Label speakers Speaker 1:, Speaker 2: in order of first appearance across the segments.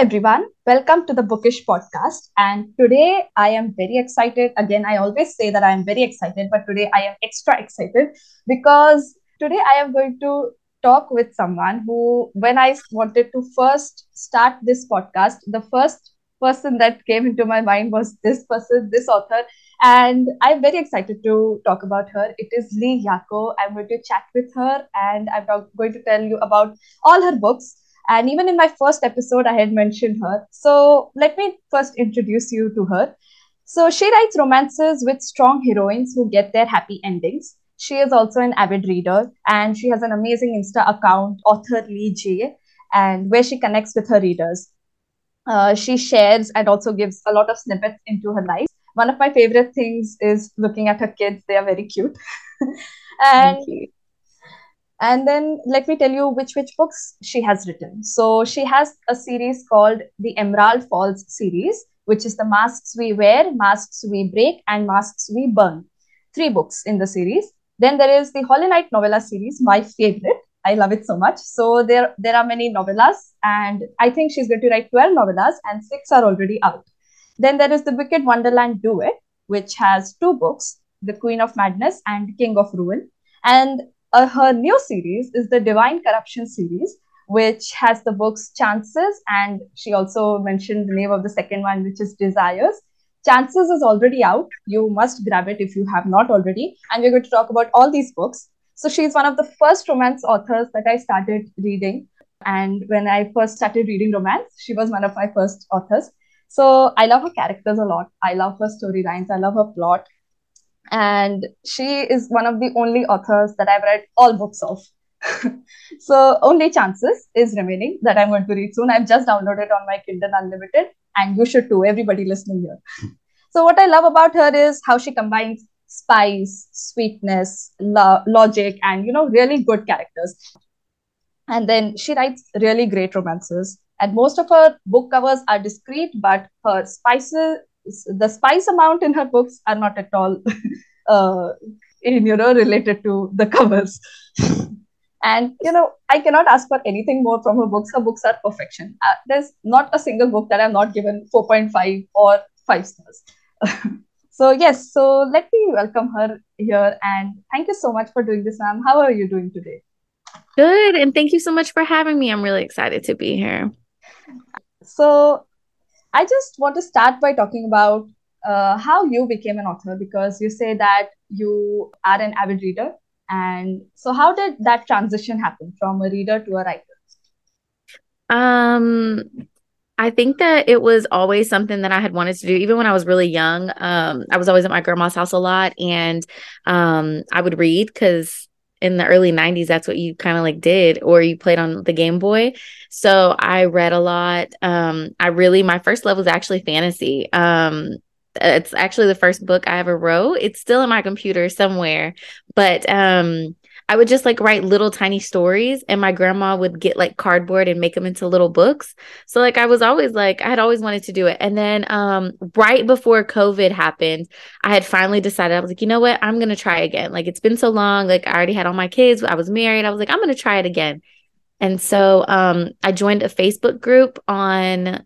Speaker 1: Everyone. Welcome to the Bookish podcast. And today I am very excited. Again, I always say that I am very excited, but today I am extra excited because today I am going to talk with someone who, when I wanted to first start this podcast, the first person that came into my mind was this person, this author. And I'm very excited to talk about her. It is Lee Jacquot. I'm going to chat with her and I'm going to tell you about all her books and even in my first episode, I had mentioned her. So let me first introduce you to her. So she writes romances with strong heroines who get their happy endings. She is also an avid reader and she has an amazing Insta account, author Lee J, and where she connects with her readers. Uh, she shares and also gives a lot of snippets into her life. One of my favorite things is looking at her kids. They are very cute. and and then let me tell you which which books she has written. So she has a series called the Emerald Falls series, which is the Masks We Wear, Masks We Break, and Masks We Burn. Three books in the series. Then there is the Holy Night novella series, my favorite. I love it so much. So there there are many novellas, and I think she's going to write 12 novellas, and six are already out. Then there is the Wicked Wonderland Duet, which has two books, The Queen of Madness and King of Ruin. And uh, her new series is the Divine Corruption series, which has the books Chances, and she also mentioned the name of the second one, which is Desires. Chances is already out. You must grab it if you have not already. And we're going to talk about all these books. So she's one of the first romance authors that I started reading. And when I first started reading romance, she was one of my first authors. So I love her characters a lot. I love her storylines. I love her plot and she is one of the only authors that I've read all books of. so only chances is remaining that I'm going to read soon. I've just downloaded on my Kindle Unlimited, and you should too. Everybody listening here. so what I love about her is how she combines spice, sweetness, lo- logic, and you know really good characters. And then she writes really great romances. And most of her book covers are discreet, but her spices the spice amount in her books are not at all uh, in, you know related to the covers. And you know i cannot ask for anything more from her books. Her books are perfection. Uh, there's not a single book that i've not given 4.5 or 5 stars. So yes so let me welcome her here and thank you so much for doing this ma'am. How are you doing today?
Speaker 2: Good and thank you so much for having me. I'm really excited to be here.
Speaker 1: So I just want to start by talking about uh, how you became an author because you say that you are an avid reader. And so, how did that transition happen from a reader to a writer?
Speaker 2: Um, I think that it was always something that I had wanted to do. Even when I was really young, um, I was always at my grandma's house a lot, and um, I would read because in the early 90s that's what you kind of like did or you played on the game boy. So i read a lot um i really my first love was actually fantasy. Um it's actually the first book i ever wrote. It's still in my computer somewhere but um I would just like write little tiny stories and my grandma would get like cardboard and make them into little books. So like I was always like I had always wanted to do it. And then um right before COVID happened, I had finally decided I was like, "You know what? I'm going to try again." Like it's been so long, like I already had all my kids, I was married. I was like, "I'm going to try it again." And so um I joined a Facebook group on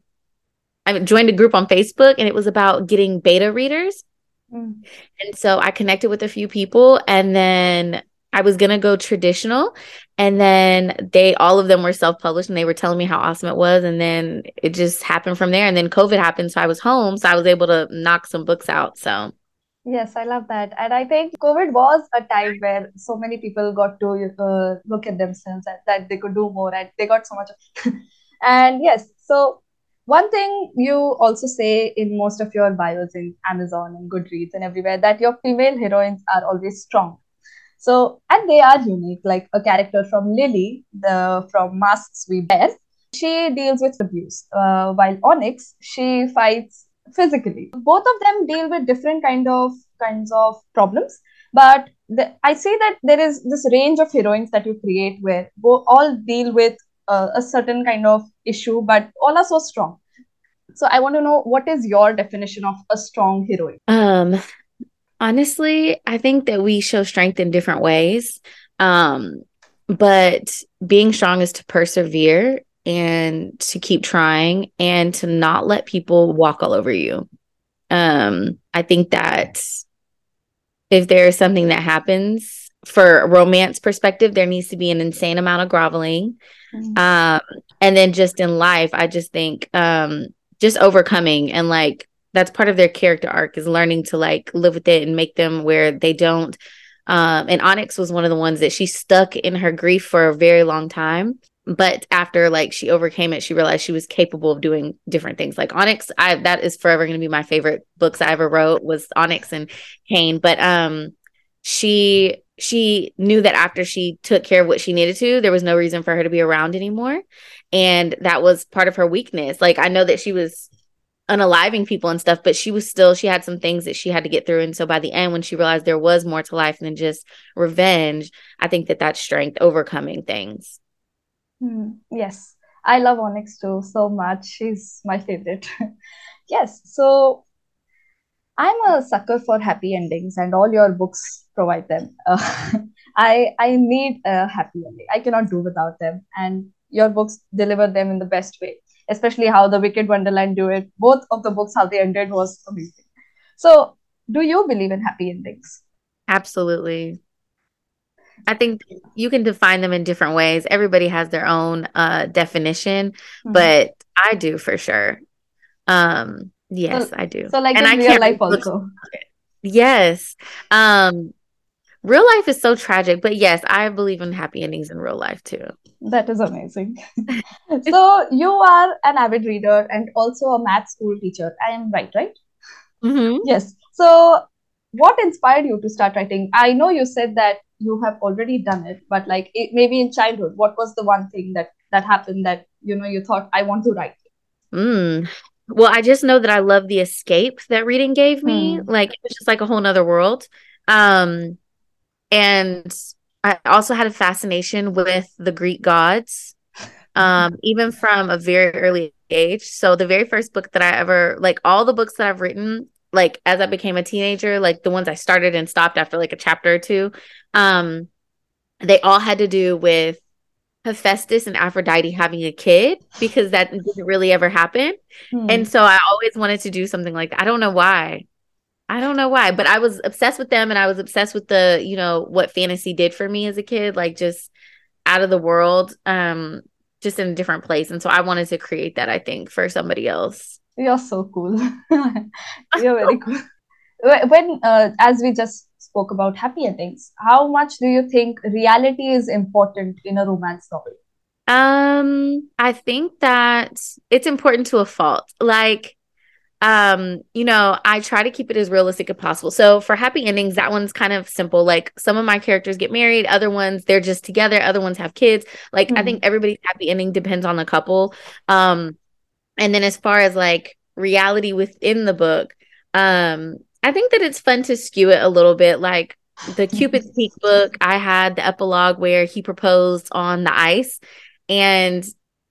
Speaker 2: I joined a group on Facebook and it was about getting beta readers. Mm. And so I connected with a few people and then I was gonna go traditional, and then they all of them were self published, and they were telling me how awesome it was, and then it just happened from there. And then COVID happened, so I was home, so I was able to knock some books out. So.
Speaker 1: Yes, I love that. And I think COVID was a time where so many people got to uh, look at themselves and that they could do more and they got so much. and yes, so one thing you also say in most of your bios in Amazon and Goodreads and everywhere that your female heroines are always strong. So, and they are unique, like a character from Lily, the from Masks We Wear. She deals with abuse, uh, while Onyx, she fights physically. Both of them deal with different kind of kinds of problems, but the, I see that there is this range of heroines that you create where both all deal with uh, a certain kind of issue, but all are so strong. So I want to know what is your definition of a strong heroine?
Speaker 2: Um, Honestly, I think that we show strength in different ways. Um, but being strong is to persevere and to keep trying and to not let people walk all over you. Um, I think that if there's something that happens for a romance perspective, there needs to be an insane amount of groveling. Mm-hmm. Um, and then just in life, I just think um, just overcoming and like that's part of their character arc is learning to like live with it and make them where they don't um, and Onyx was one of the ones that she stuck in her grief for a very long time. But after like she overcame it, she realized she was capable of doing different things. Like Onyx, I that is forever going to be my favorite books I ever wrote was Onyx and Kane. But um, she she knew that after she took care of what she needed to, there was no reason for her to be around anymore. And that was part of her weakness. Like I know that she was unaliving people and stuff, but she was still she had some things that she had to get through. And so by the end, when she realized there was more to life than just revenge, I think that that's strength overcoming things.
Speaker 1: Mm, yes, I love Onyx too so much. She's my favorite. yes, so I'm a sucker for happy endings, and all your books provide them. Uh, I I need a happy ending. I cannot do without them, and your books deliver them in the best way especially how the Wicked Wonderland Duet. Both of the books, how they ended was amazing. So, do you believe in happy endings?
Speaker 2: Absolutely. I think you can define them in different ways. Everybody has their own uh, definition, mm-hmm. but I do for sure. Um, yes,
Speaker 1: so,
Speaker 2: I do.
Speaker 1: So, like and in I real life, also.
Speaker 2: Yes. Um, real life is so tragic, but yes, I believe in happy endings in real life too.
Speaker 1: That is amazing. so you are an avid reader and also a math school teacher. I am right, right?
Speaker 2: Mm-hmm.
Speaker 1: Yes. So what inspired you to start writing? I know you said that you have already done it, but like it, maybe in childhood, what was the one thing that that happened that you know you thought I want to write?
Speaker 2: Mm. Well, I just know that I love the escape that reading gave me. Mm. Like it was just like a whole nother world. Um, and I also had a fascination with the Greek gods, um, even from a very early age. So the very first book that I ever like, all the books that I've written, like as I became a teenager, like the ones I started and stopped after like a chapter or two, um, they all had to do with Hephaestus and Aphrodite having a kid because that didn't really ever happen. Hmm. And so I always wanted to do something like that. I don't know why. I don't know why, but I was obsessed with them and I was obsessed with the, you know, what fantasy did for me as a kid, like just out of the world, um, just in a different place. And so I wanted to create that, I think, for somebody else.
Speaker 1: You're so cool. You're very cool. When, uh, as we just spoke about happy endings, how much do you think reality is important in a romance novel?
Speaker 2: Um, I think that it's important to a fault. Like, um you know i try to keep it as realistic as possible. So for happy endings that one's kind of simple. Like some of my characters get married other ones they're just together other ones have kids. Like mm-hmm. i think everybody's happy ending depends on the couple. Um and then as far as like reality within the book um i think that it's fun to skew it a little bit. Like the cupid's peak book i had the epilogue where he proposed on the ice. And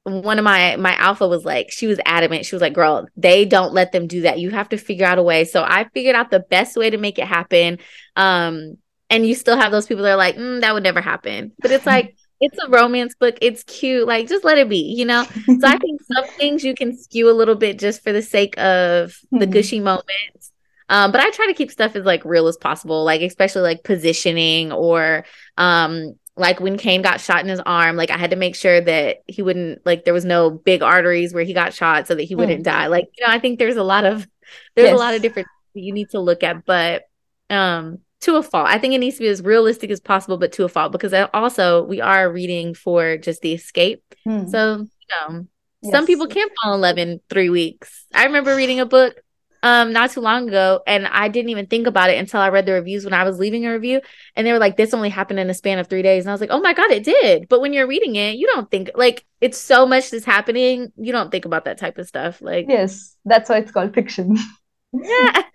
Speaker 2: one of my my alpha was like she was adamant. She was like girl they don't let them do that. You have to figure out a way. So i figured out the best way to make it happen. Um and you still have those people that are like mm, that would never happen. But it's like it's a romance book. It's cute. Like just let it be you know? So i think some things you can skew a little bit just for the sake of the hmm. gushy moments. Um, but I try to keep stuff as like real as possible, like especially like positioning or um like when Kane got shot in his arm, like I had to make sure that he wouldn't like there was no big arteries where he got shot so that he wouldn't mm. die. Like, you know, I think there's a lot of there's yes. a lot of different you need to look at, but um to a fault. I think it needs to be as realistic as possible, but to a fault because also we are reading for just the escape. Mm. So, you know, yes. some people can't fall in love in three weeks. I remember reading a book um not too long ago and I didn't even think about it until I read the reviews when I was leaving a review and they were like this only happened in a span of 3 days and I was like oh my god it did. But when you're reading it you don't think like it's so much that's happening you don't think about that type of stuff like
Speaker 1: yes that's why it's called fiction.
Speaker 2: Yeah.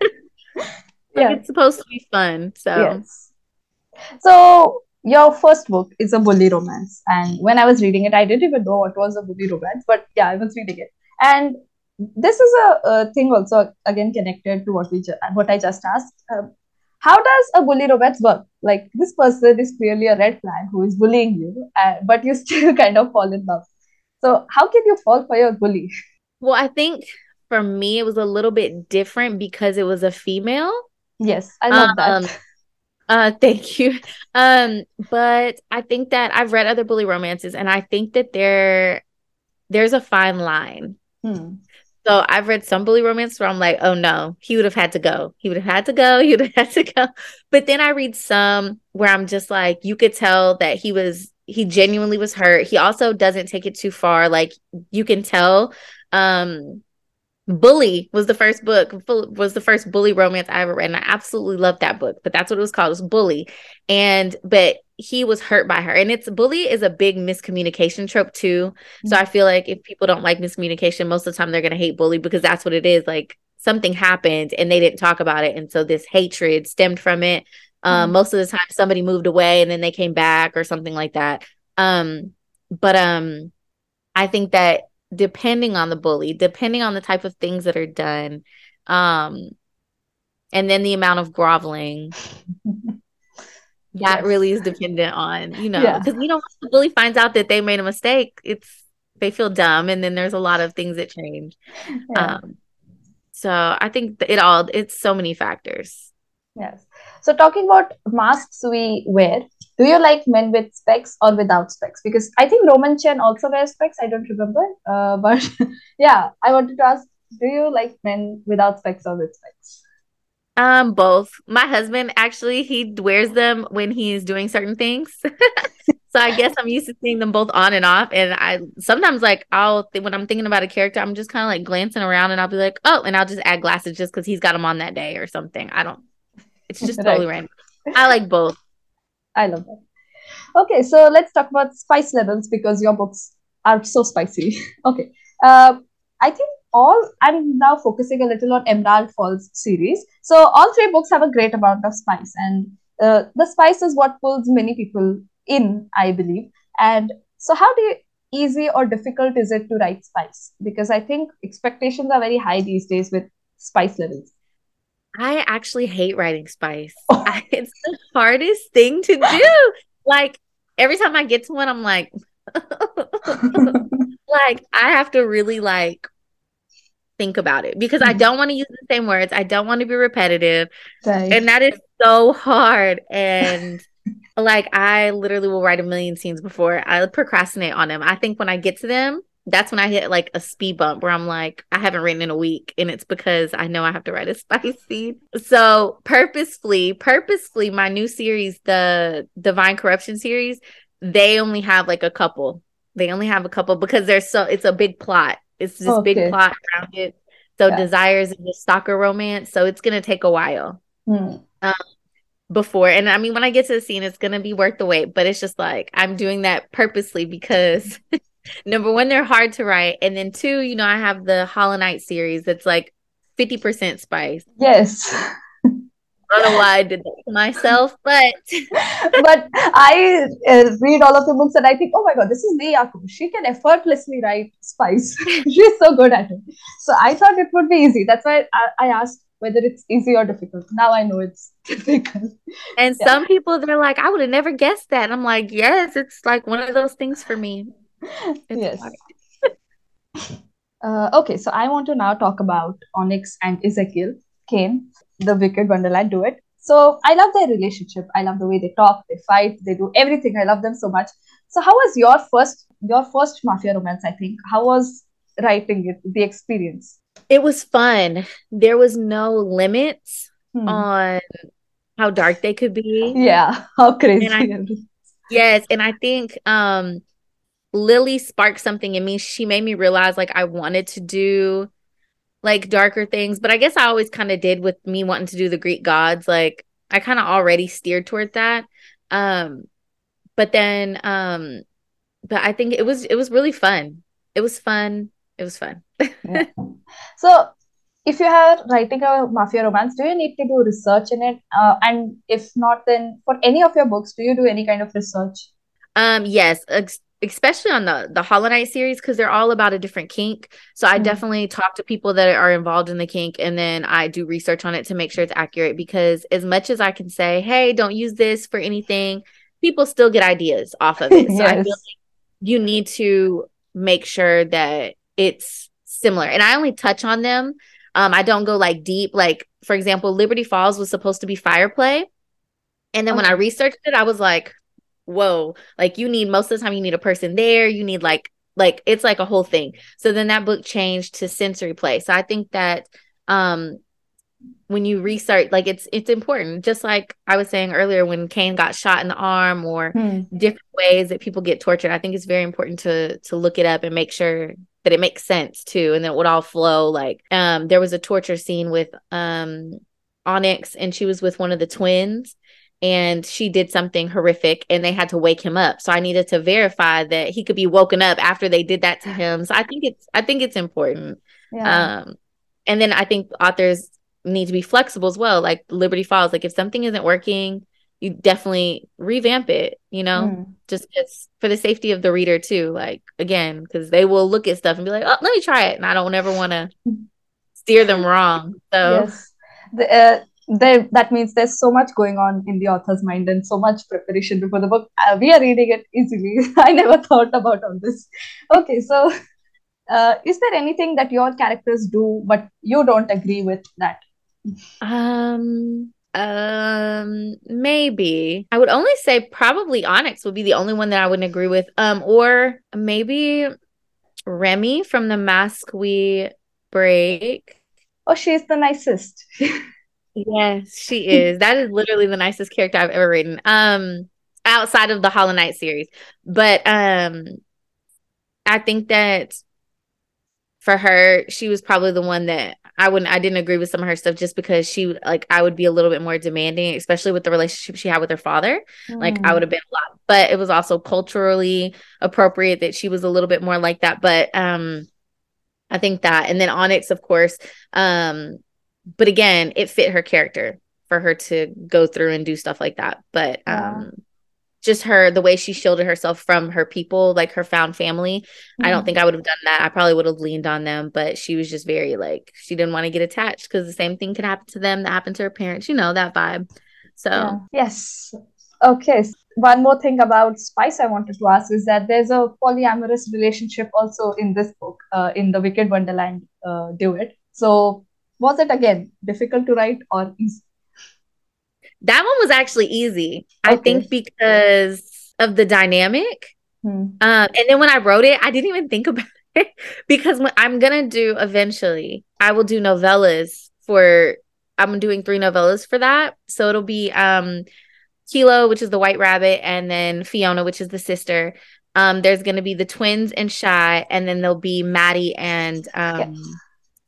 Speaker 2: Like yeah. it's supposed to be fun so.
Speaker 1: Yes. So your first book is a bully romance and when I was reading it I didn't even know what was a bully romance but yeah I was reading it. And this is a, a, thing also again connected to what we ju- what I just asked. Um, how does a bully romance work? Like this person is clearly a red flag who is bullying you, uh, but you still kind of fall in love. So how can you fall for your bully?
Speaker 2: Well, I think for me it was a little bit different because it was a female.
Speaker 1: Yes, I love
Speaker 2: Um,
Speaker 1: that.
Speaker 2: Uh, thank you. Um, but I think that I've read other bully romances, and I think that there there's a fine line.
Speaker 1: Hmm.
Speaker 2: So I've read some bully romance where I'm like, oh no, he would have had to go. He would have had to go. He would have had to go. But then I read some where I'm just like, you could tell that he was he genuinely was hurt. He also doesn't take it too far. Like you can tell. Um Bully was the first book, was the first bully romance I ever read. And I absolutely loved that book, but that's what it was called. It was Bully. And, but he was hurt by her. And it's bully is a big miscommunication trope too. So I feel like if people don't like miscommunication, most of the time they're going to hate bully because that's what it is. Like something happened and they didn't talk about it. And so this hatred stemmed from it. Um,
Speaker 1: Mhm.
Speaker 2: most of the time somebody moved away and then they came back or something like that. Um, but, um, I think that depending on the bully, depending on the type of things that are done, um, and then the amount of groveling, that
Speaker 1: Yes.
Speaker 2: really is dependent on, you know,
Speaker 1: Yeah.
Speaker 2: because you know, once the bully finds out that they made a mistake, it's they feel dumb, and then there's a lot of things that change.
Speaker 1: Yeah.
Speaker 2: Um, so I think it all it's so many factors.
Speaker 1: Yes. So talking about masks we wear, do you like men with specs or without specs? Because I think Roman Chen also wears specs. I don't remember. Uh, but yeah, I wanted to ask, do you like men without specs or with specs?
Speaker 2: Um, both. My husband actually he wears them when he's doing certain things. so I guess I'm used to seeing them both on and off. And I sometimes like I'll th- when I'm thinking about a character, I'm just kind of like glancing around and I'll be like, oh, and I'll just add glasses just because he's got them on that day or something. I don't. It's just totally
Speaker 1: Right.
Speaker 2: random. I like both.
Speaker 1: I love that. Okay, so let's talk about spice levels because your books are so spicy. okay. Uh, I think all I'm now focusing a little on Emerald Falls series. So all three books have a great amount of spice, and uh, the spice is what pulls many people in, I believe. And so, how do you easy or difficult is it to write spice? Because I think expectations are very high these days with spice levels.
Speaker 2: I actually hate writing spice. I, it's the hardest thing to do. Like every time I get to one, I'm like, like I have to really like think about it because I
Speaker 1: Mhm.
Speaker 2: don't want to use the same words. I don't want to be repetitive. And that is so hard. And like I literally will write a million scenes before I procrastinate on them. I think when I get to them, that's when I hit like a speed bump where I'm like, I haven't written in a week. And it's because I know I have to write a spice scene. So purposefully, purposefully, my new series, the Divine Corruption series, they only have like a couple. They only have a couple because there's so it's a big plot. It's this big plot around it. So
Speaker 1: Yeah.
Speaker 2: desires is a stalker romance. So it's gonna take a while
Speaker 1: Hmm.
Speaker 2: before. And I mean, when I get to the scene, it's gonna be worth the wait. But it's just like I'm doing that purposely because number one, they're hard to write, and then two, you know, I have the Hollow Knight series that's like fifty percent spice.
Speaker 1: Yes.
Speaker 2: I don't know why I did that to myself, but
Speaker 1: but I uh, read all of the books and I think, oh my god, this is Jacquot. She can effortlessly write spice. She's so good at it. So I thought it would be easy. That's why I, I asked whether it's easy or difficult. Now I know it's difficult.
Speaker 2: and
Speaker 1: Yeah.
Speaker 2: some people they're like, I would have never guessed that. And I'm like, yes, it's like one of those things for me. It's
Speaker 1: yes. Uh, okay, so I want to now talk about Onyx and Ezekiel Kane, the Wicked Wonderland Duet. So I love their relationship. I love the way they talk, they fight, they do everything. I love them so much. So how was your first your first mafia romance? I think how was writing it, the experience?
Speaker 2: It was fun. There was no limits
Speaker 1: Hmm.
Speaker 2: on how dark they could be.
Speaker 1: Yeah, how crazy.
Speaker 2: And Yes, and I think um Lily sparked something in me. She made me realize like I wanted to do like darker things, but I guess I always kind of did with me wanting to do the Greek gods. Like I kind of already steered toward that. Um but then um but I think it was it was really fun. It was fun. It was fun.
Speaker 1: Yeah. So, if you are writing a mafia romance, do you need to do research in it? Uh, and if not, then for any of your books, do you do any kind of research?
Speaker 2: Um, yes, ex- especially on the the Hollow Knight series because they're all about a different kink. So I
Speaker 1: Mhm.
Speaker 2: definitely talk to people that are involved in the kink, and then I do research on it to make sure it's accurate. Because as much as I can say, "Hey, don't use this for anything," people still get ideas off of it. So I feel like you need to make sure that it's similar. And I only touch on them. Um, I don't go like deep. Like, for example, Liberty Falls was supposed to be fire play. And then okay. when I researched it, I was like, whoa, like you need most of the time you need a person there. You need like like it's like a whole thing. So then that book changed to sensory play. So I think that um when you research like it's it's important just like i was saying earlier when kane got shot in the arm or hmm. different ways that people get tortured i think it's very important to to look it up and make sure that it makes sense too and then it would all flow like um there was a torture scene with um onyx and she was with one of the twins and she did something horrific and they had to wake him up. So i needed to verify that he could be woken up after they did that to him. So i think it's i think it's important. Yeah. um and then i think authors need to be flexible as well like liberty falls like if something isn't working you definitely revamp it you know mm. just for the safety of the reader too like again because they will look at stuff and be like oh let me try it and i don't ever want to steer them wrong. So
Speaker 1: yes. The, uh, there that means there's so much going on in the author's mind and so much preparation before the book. Uh, we are reading it easily. I never thought about all this. Okay so uh, is there anything that your characters do but you don't agree with that?
Speaker 2: Um um maybe. I would only say probably onyx would be the only one that i wouldn't agree with. Um or maybe remy from the mask we break.
Speaker 1: Oh she's the nicest
Speaker 2: Yes, she is. that is literally the nicest character I've ever written. Um, outside of the Hollow Knight series, but um, I think that for her, she was probably the one that I wouldn't. I didn't agree with some of her stuff just because she like I would be a little bit more demanding, especially with the relationship she had with her father. Mm. Like I would have been a lot, but it was also culturally appropriate that she was a little bit more like that. But um, I think that, and then Onyx, of course, um, but again, it fit her character for her to go through and do stuff like that. But yeah. um just her the way she shielded herself from her people, like her found family. Mm-hmm. I don't mm-hmm. think I would have done that. I probably would have leaned on them, but she was just very like she didn't want to get attached because the same thing could happen to them that happened to her parents. You know that vibe. So yeah.
Speaker 1: yes. Okay. One more thing about Spice I wanted to ask is that there's a polyamorous relationship also in this book, uh, in the Wicked Wonderland uh, duet. So was it again difficult to write or easy?
Speaker 2: That one was actually easy. Okay. I think because of the dynamic. Hmm. Um, and then when I wrote it, I didn't even think about it because when I'm gonna do eventually, I will do novellas for. I'm doing three novellas for that, so it'll be um, Kilo, which is the white rabbit, and then Fiona, which is the sister. Um, there's gonna be the twins and Shy, and then there'll be Maddie and um. Yes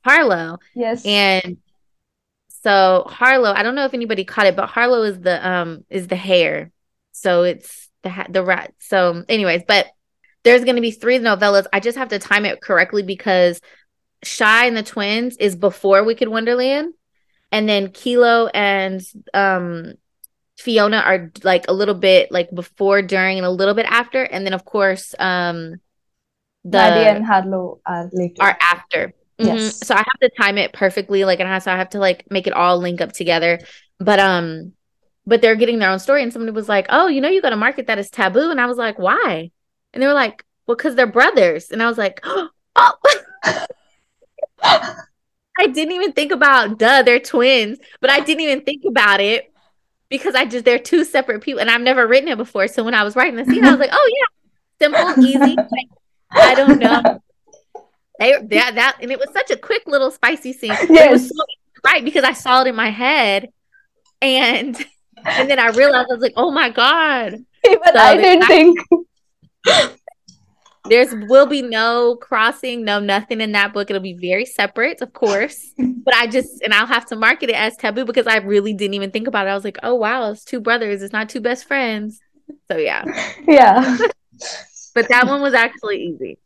Speaker 2: Harlow.
Speaker 1: Yes.
Speaker 2: And so Harlow, I don't know if anybody caught it, but Harlow is the um is the hare. So it's the ha- the rat. So anyways, but there's going to be three novellas. I just have to time it correctly because Shy and the Twins is before Wicked Wonderland and then Kilo and um Fiona are like a little bit like before, during, and a little bit after, and then of course, um,
Speaker 1: the Maddie and Harlow are later.
Speaker 2: Are after. Mm-hmm. Yes. So I have to time it perfectly, like, and I have, so I have to like make it all link up together. But um, but they're getting their own story, and somebody was like, "Oh, you know, you got to market that as taboo," and I was like, "Why?" And they were like, "Well, because they're brothers," and I was like, "Oh." I didn't even think about, duh, they're twins, but I didn't even think about it because I just they're two separate people, and I've never written it before. So when I was writing the scene, I was like, "Oh yeah, simple, easy." Like, I don't know. They that that and it was such a quick little spicy scene. Yes. It was so right because I saw it in my head, and and then I realized I was like, oh my god.
Speaker 1: Even so I didn't I, think.
Speaker 2: There's will be no crossing, no nothing in that book. It'll be very separate, of course. But I just and I'll have to market it as taboo because I really didn't even think about it. I was like, oh wow, it's two brothers. It's not two best friends. So yeah.
Speaker 1: Yeah.
Speaker 2: but that one was actually easy.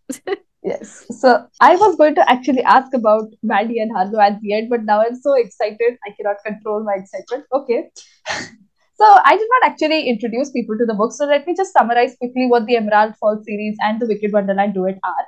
Speaker 1: Yes. So I was going to actually ask about Maddie and Harlow at the end, but now I'm so excited. I cannot control my excitement. Okay. so I did not actually introduce people to the book. So let me just summarize quickly what the Emerald Fall series and the Wicked Wonderland duet are.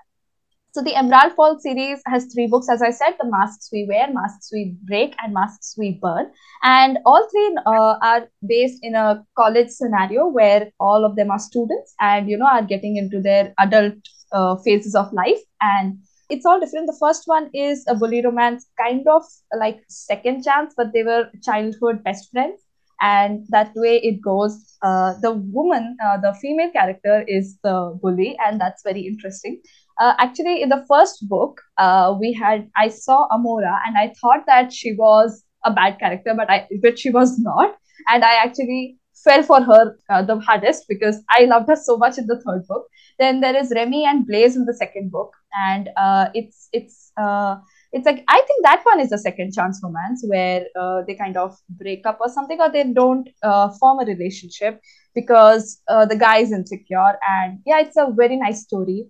Speaker 1: So the Emerald Fall series has three books, as I said: the Masks We Wear, Masks We Break, and Masks We Burn. And all three uh, are based in a college scenario where all of them are students and you know are getting into their adult uh, phases of life and it's all different. The first one is a bully romance, kind of like second chance, but they were childhood best friends, and that way it goes. Uh, the woman, uh, the female character, is the bully, and that's very interesting. Uh, actually, in the first book, uh, we had I saw Amora, and I thought that she was a bad character, but I but she was not, and I actually fell for her uh, the hardest because I loved her so much in the third book. Then there is Remy and Blaze in the second book, and uh, it's it's uh, it's like I think that one is a second chance romance where uh, they kind of break up or something, or they don't uh, form a relationship because uh, the guy is insecure. And yeah, it's a very nice story.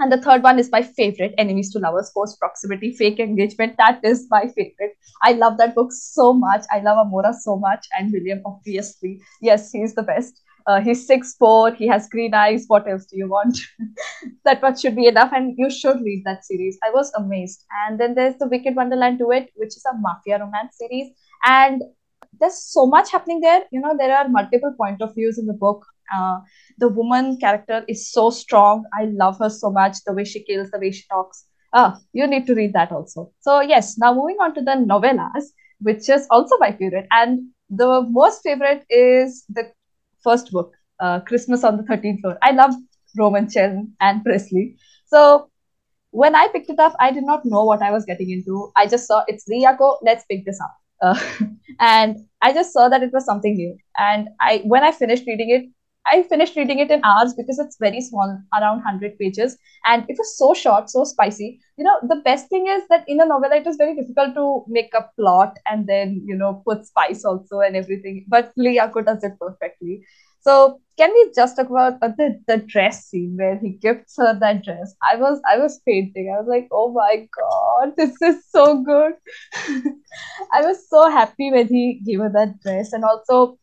Speaker 1: And the third one is my favorite, Enemies to Lovers, Forced Proximity, Fake Engagement. That is my favorite. I love that book so much. I love Amora so much. And William, obviously. Yes, he's the best. Uh, he's six four. He has green eyes. What else do you want? that much should be enough, and you should read that series. I was amazed. And then there's the Wicked Wonderland Duet, which is a mafia romance series, and there's so much happening there. You know, there are multiple point of views in the book. Uh, the woman character is so strong. I love her so much. The way she kills, the way she talks. Ah, you need to read that also. So yes, now moving on to the novellas, which is also my favorite, and the most favorite is the first book, uh, Christmas on the 13th Floor. I love Roman Chen and Presley. So when I picked it up, I did not know what I was getting into. I just saw it's Lee Jacquot, let's pick this up. Uh, and I just saw that it was something new. And I when I finished reading it, I finished reading it in hours because it's very small, around 100 pages. And it was so short, so spicy. You know, the best thing is that in a novella, it is very difficult to make a plot and then, you know, put spice also and everything. But Lee does it perfectly. So can we just talk about uh, the, the dress scene where he gifts her that dress? I was I was fainting. I was like, oh my god, this is so good. I was so happy when he gave her that dress, and also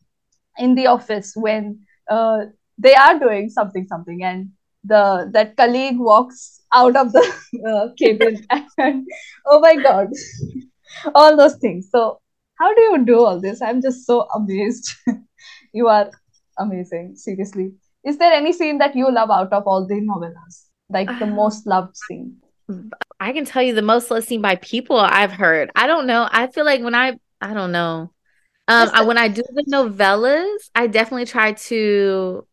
Speaker 1: in the office when uh, they are doing something something. And the that colleague walks out of the uh, cabin and oh my god all those things. So how do you do all this? I'm just so amazed. You are amazing seriously. Is there any scene that you love out of all the novellas? Like the uh, most loved scene?
Speaker 2: I can tell you the most loved scene by people i've heard. I don't know. I feel like when i i don't know um, I, when I do the novellas, I definitely try to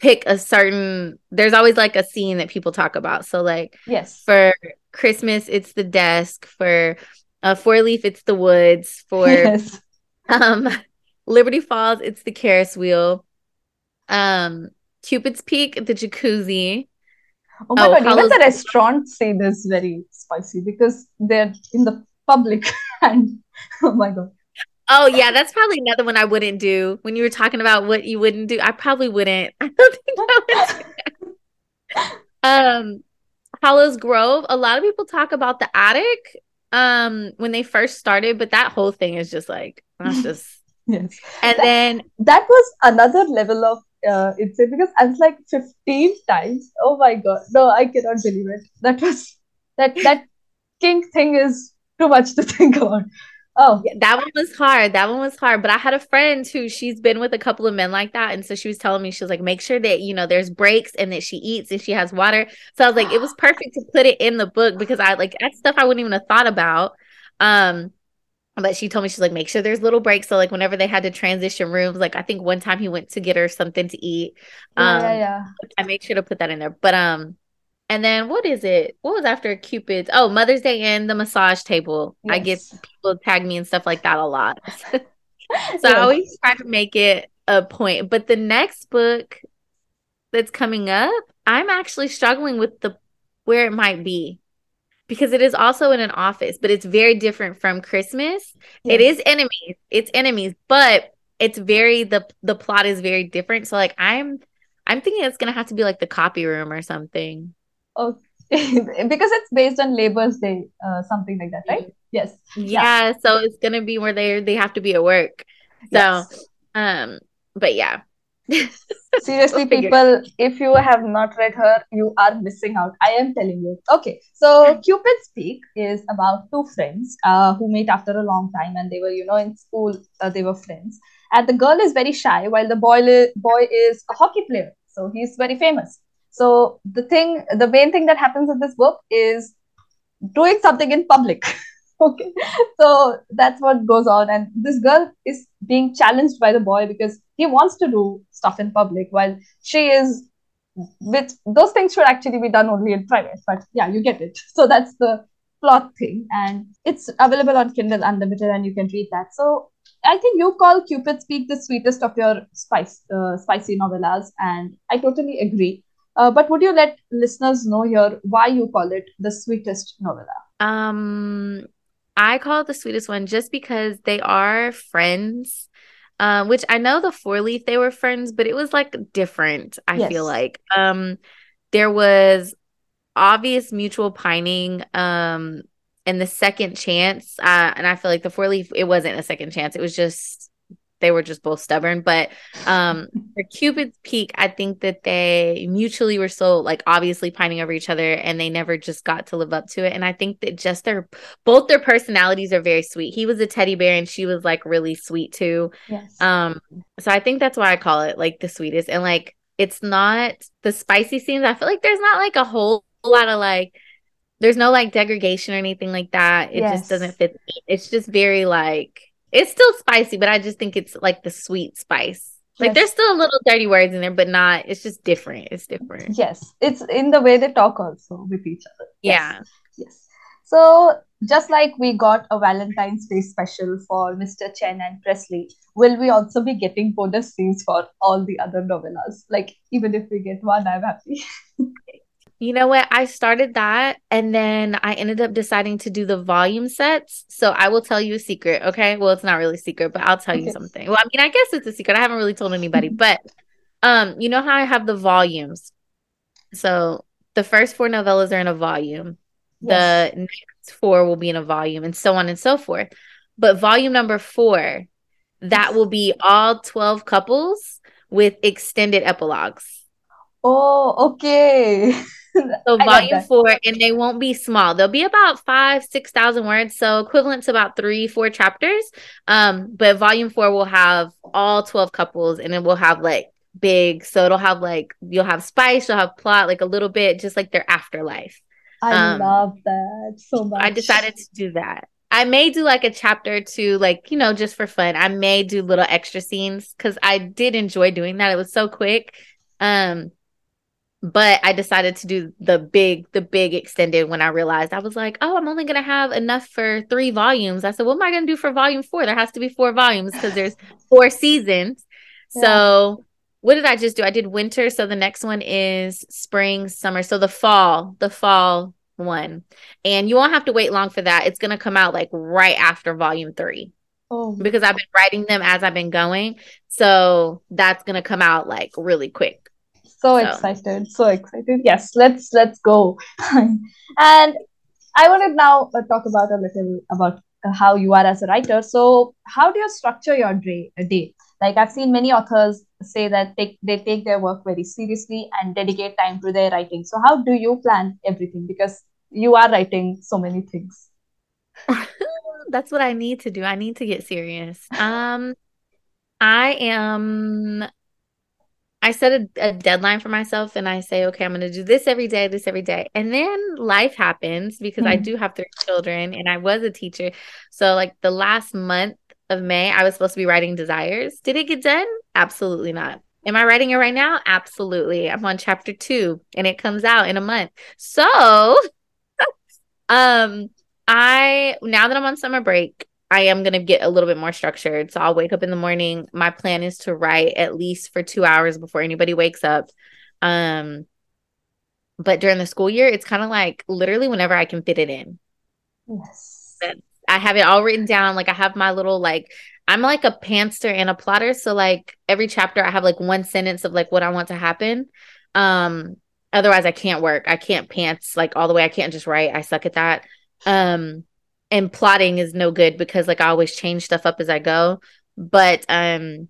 Speaker 2: pick a certain. There's always like a scene that people talk about. So like,
Speaker 1: yes,
Speaker 2: for Christmas, it's the desk. For uh, Four Leaf, it's the woods. For yes. um, Liberty Falls, it's the Ferris wheel. Um, Cupid's Peak, the jacuzzi.
Speaker 1: Oh my oh, god! Even the restaurant say this very spicy because they're in the public and oh my god
Speaker 2: Oh yeah, that's probably another one I wouldn't do. When you were talking about what you wouldn't do, I probably wouldn't. I don't think I would. um, Hallows Grove. A lot of people talk about the attic um when they first started, but that whole thing is just like that's just
Speaker 1: yes.
Speaker 2: And that, then
Speaker 1: that was another level of uh it's because I was like 15 times. Oh my god. No, I cannot believe it. That was that that kink thing is too much to think about. Oh,
Speaker 2: that one was hard. That one was hard. But I had a friend who she's been with a couple of men like that. And so she was telling me, she was like, make sure that, you know, there's breaks and that she eats and she has water. So I was like, it was perfect to put it in the book because I like that stuff I wouldn't even have thought about. Um, but she told me she's like, make sure there's little breaks. So like whenever they had to transition rooms, like I think one time he went to get her something to eat.
Speaker 1: Um, yeah, yeah.
Speaker 2: I make sure to put that in there. But um, and then what is it? What was after Cupid's? Oh, Mother's Day and the massage table. Yes. I get people tag me and stuff like that a lot. so yes. I always try to make it a point. But the next book that's coming up, I'm actually struggling with the where it might be. Because it is also in an office, but it's very different from Christmas. Yes. It is enemies. It's enemies, but it's very the the plot is very different. So like I'm I'm thinking it's gonna have to be like the copy room or something.
Speaker 1: Okay. because it's based on Labor's Day, uh, something like that, right? Yes.
Speaker 2: Yeah, yeah. So it's gonna be where they they have to be at work. So, yes. um, but yeah.
Speaker 1: Seriously, people, if you have not read her, you are missing out. I am telling you. Okay, so Cupid's Peak is about two friends uh, who meet after a long time, and they were, you know, in school, uh, they were friends. And the girl is very shy, while the boy boy is a hockey player, so he's very famous. So the thing, the main thing that happens in this book is doing something in public. okay, so that's what goes on, and this girl is being challenged by the boy because he wants to do stuff in public while she is with those things should actually be done only in private but yeah you get it. So that's the plot thing. And it's available on kindle unlimited and you can read that. So i think you call cupid's peak the sweetest of your spice uh, spicy novellas. And i totally agree uh, but would you let listeners know here why you call it the sweetest novella
Speaker 2: um i call it the sweetest one just because they are friends um, which I know the four leaf they were friends, but it was like different. I yes. feel like um, there was obvious mutual pining um, and the second chance, uh, and I feel like the four leaf it wasn't a second chance. It was just they were just both stubborn. But um for Cupid's Peak, I think that they mutually were so like obviously pining over each other and they never just got to live up to it. And I think that just their both their personalities are very sweet. He was a teddy bear and she was like really sweet too. Yes. Um, so I think that's why I call it like the sweetest. And like it's not the spicy scenes. I feel like there's not like a whole lot of like there's no like degradation or anything like that. It yes. just doesn't fit. It's just very like it's still spicy, but I just think it's like the sweet spice. Like yes. there's still a little dirty words in there, but not. It's just different. It's different.
Speaker 1: Yes, it's in the way they talk also with each other.
Speaker 2: Yeah.
Speaker 1: Yes. yes. So just like we got a Valentine's Day special for Mr. Chen and Presley, will we also be getting bonus scenes for all the other novellas? Like even if we get one, I'm happy.
Speaker 2: You know what? I started that and then I ended up deciding to do the volume sets. So I will tell you a secret. Okay. Well, it's not really a secret, but I'll tell okay. you something. Well, I mean, I guess it's a secret. I haven't really told anybody, but um, you know how I have the volumes. So the first four novellas are in a volume. Yes. The next four will be in a volume and so on and so forth. But volume number four, that will be all 12 couples with extended epilogues.
Speaker 1: Oh, okay.
Speaker 2: so volume four, and they won't be small. They'll be about five, six thousand words, so equivalent to about three, four chapters. Um, but volume four will have all twelve couples, and it will have like big. So it'll have like you'll have spice, you'll have plot, like a little bit, just like their afterlife.
Speaker 1: I um, love that so much.
Speaker 2: I decided to do that. I may do like a chapter to like, you know, just for fun. I may do little extra scenes because I did enjoy doing that. It was so quick. Um, but I decided to do the big, the big extended when I realized I was like, oh, I'm only gonna have enough for three volumes. I said, what am I gonna do for volume four? There has to be four volumes because there's four seasons. Yeah. So what did I just do? I did winter. So the next one is spring, summer. So the fall, the fall one. And you won't have to wait long for that. It's gonna come out like right after volume three. Oh. Because I've been writing them as I've been going. So that's gonna come out like really quick
Speaker 1: so, so. excited so excited. Yes let's let's go. And i want to now uh, talk about a little about uh, how you are as a writer. So how do you structure your day, day? Like i've seen many authors say that they, they take their work very seriously and dedicate time to their writing. So how do you plan everything? Because you are writing so many things.
Speaker 2: That's what i need to do. I need to get serious. Um i am I set a, a, deadline for myself and I say, okay, I'm going to do this every day, this every day. And then life happens because mm-hmm. I do have three children and I was a teacher. So, like the last month of May, I was supposed to be writing Desires. Did it get done? Absolutely not. Am I writing it right now? Absolutely. I'm on chapter two and it comes out in a month. So, um, I now that I'm on summer break, I am going to get a little bit more structured. So I'll wake up in the morning. My plan is to write at least for 2 hours before anybody wakes up. Um but during the school year, it's kind of like literally whenever I can fit it in.
Speaker 1: Yes.
Speaker 2: I have it all written down. Like I have my little like I'm like a pantser and a plotter. So like every chapter I have like one sentence of like what I want to happen. Um otherwise I can't work. I can't pants like all the way. I can't just write. I suck at that. Um and plotting is no good because like I always change stuff up as I go. But um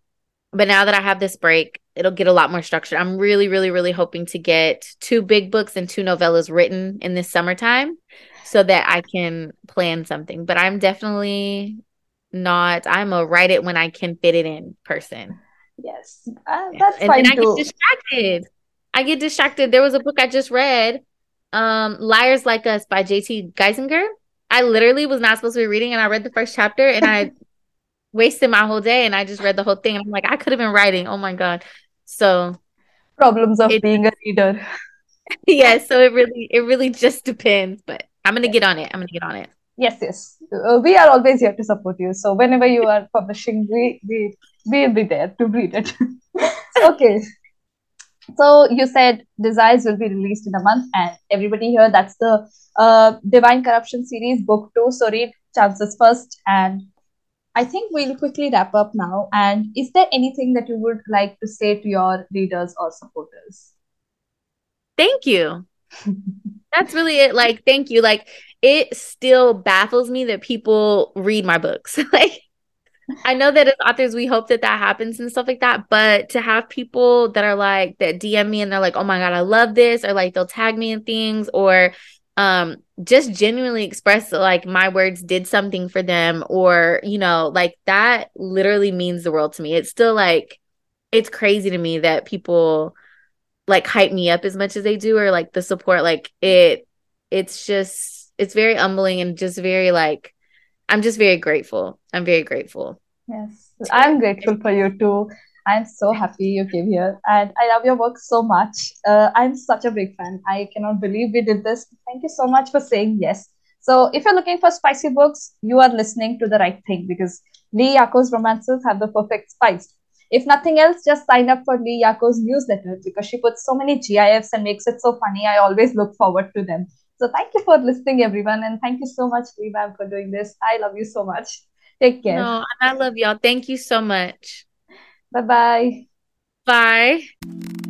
Speaker 2: but now that I have this break, it'll get a lot more structured. I'm really, really, really hoping to get two big books and two novellas written in this summertime so that I can plan something. But I'm definitely not, I'm a write it when I can fit it in person.
Speaker 1: Yes, uh, that's and fine
Speaker 2: then I get distracted. I get distracted. There was a book I just read, um, Liars Like Us by J.T. Geissinger. I literally was not supposed to be reading, and I read the first chapter, and I wasted my whole day, and I just read the whole thing. And I'm like, I could have been writing. Oh my god. So
Speaker 1: problems of it, being a reader.
Speaker 2: yeah. So it really, it really just depends. But I'm gonna get on it. I'm gonna get on it.
Speaker 1: Yes, yes. Uh, we are always here to support you. So whenever you are publishing, we we we'll be there to read it. okay. So you said Desires will be released in a month, and everybody here, that's the uh, Divine Corruption series, book two. So read Chances first, and I think we'll quickly wrap up now. And is there anything that you would like to say to your readers or supporters?
Speaker 2: Thank you. That's really it. Like, thank you. Like, it still baffles me that people read my books. like, I know that as authors, we hope that that happens and stuff like that. But to have people that are like, that DM me and they're like, oh my God, I love this, or like they'll tag me in things, or um just genuinely express like my words did something for them or you know like that literally means the world to me it's still like it's crazy to me that people like hype me up as much as they do or like the support like it it's just it's very humbling and just very like i'm just very grateful i'm very grateful
Speaker 1: yes i'm grateful for you too I'm so happy you came here and I love your work so much. Uh, I'm such a big fan. I cannot believe we did this. Thank you so much for saying yes. So, if you're looking for spicy books, you are listening to the right thing because Lee Jacquot's romances have the perfect spice. If nothing else, just sign up for Lee Jacquot's newsletter because she puts so many GIFs and makes it so funny. I always look forward to them. So, thank you for listening, everyone. And thank you so much, Lee Ma'am, for doing this. I love you so much. Take care.
Speaker 2: No, I love y'all. Thank you so much.
Speaker 1: Bye-bye.
Speaker 2: Bye. Bye.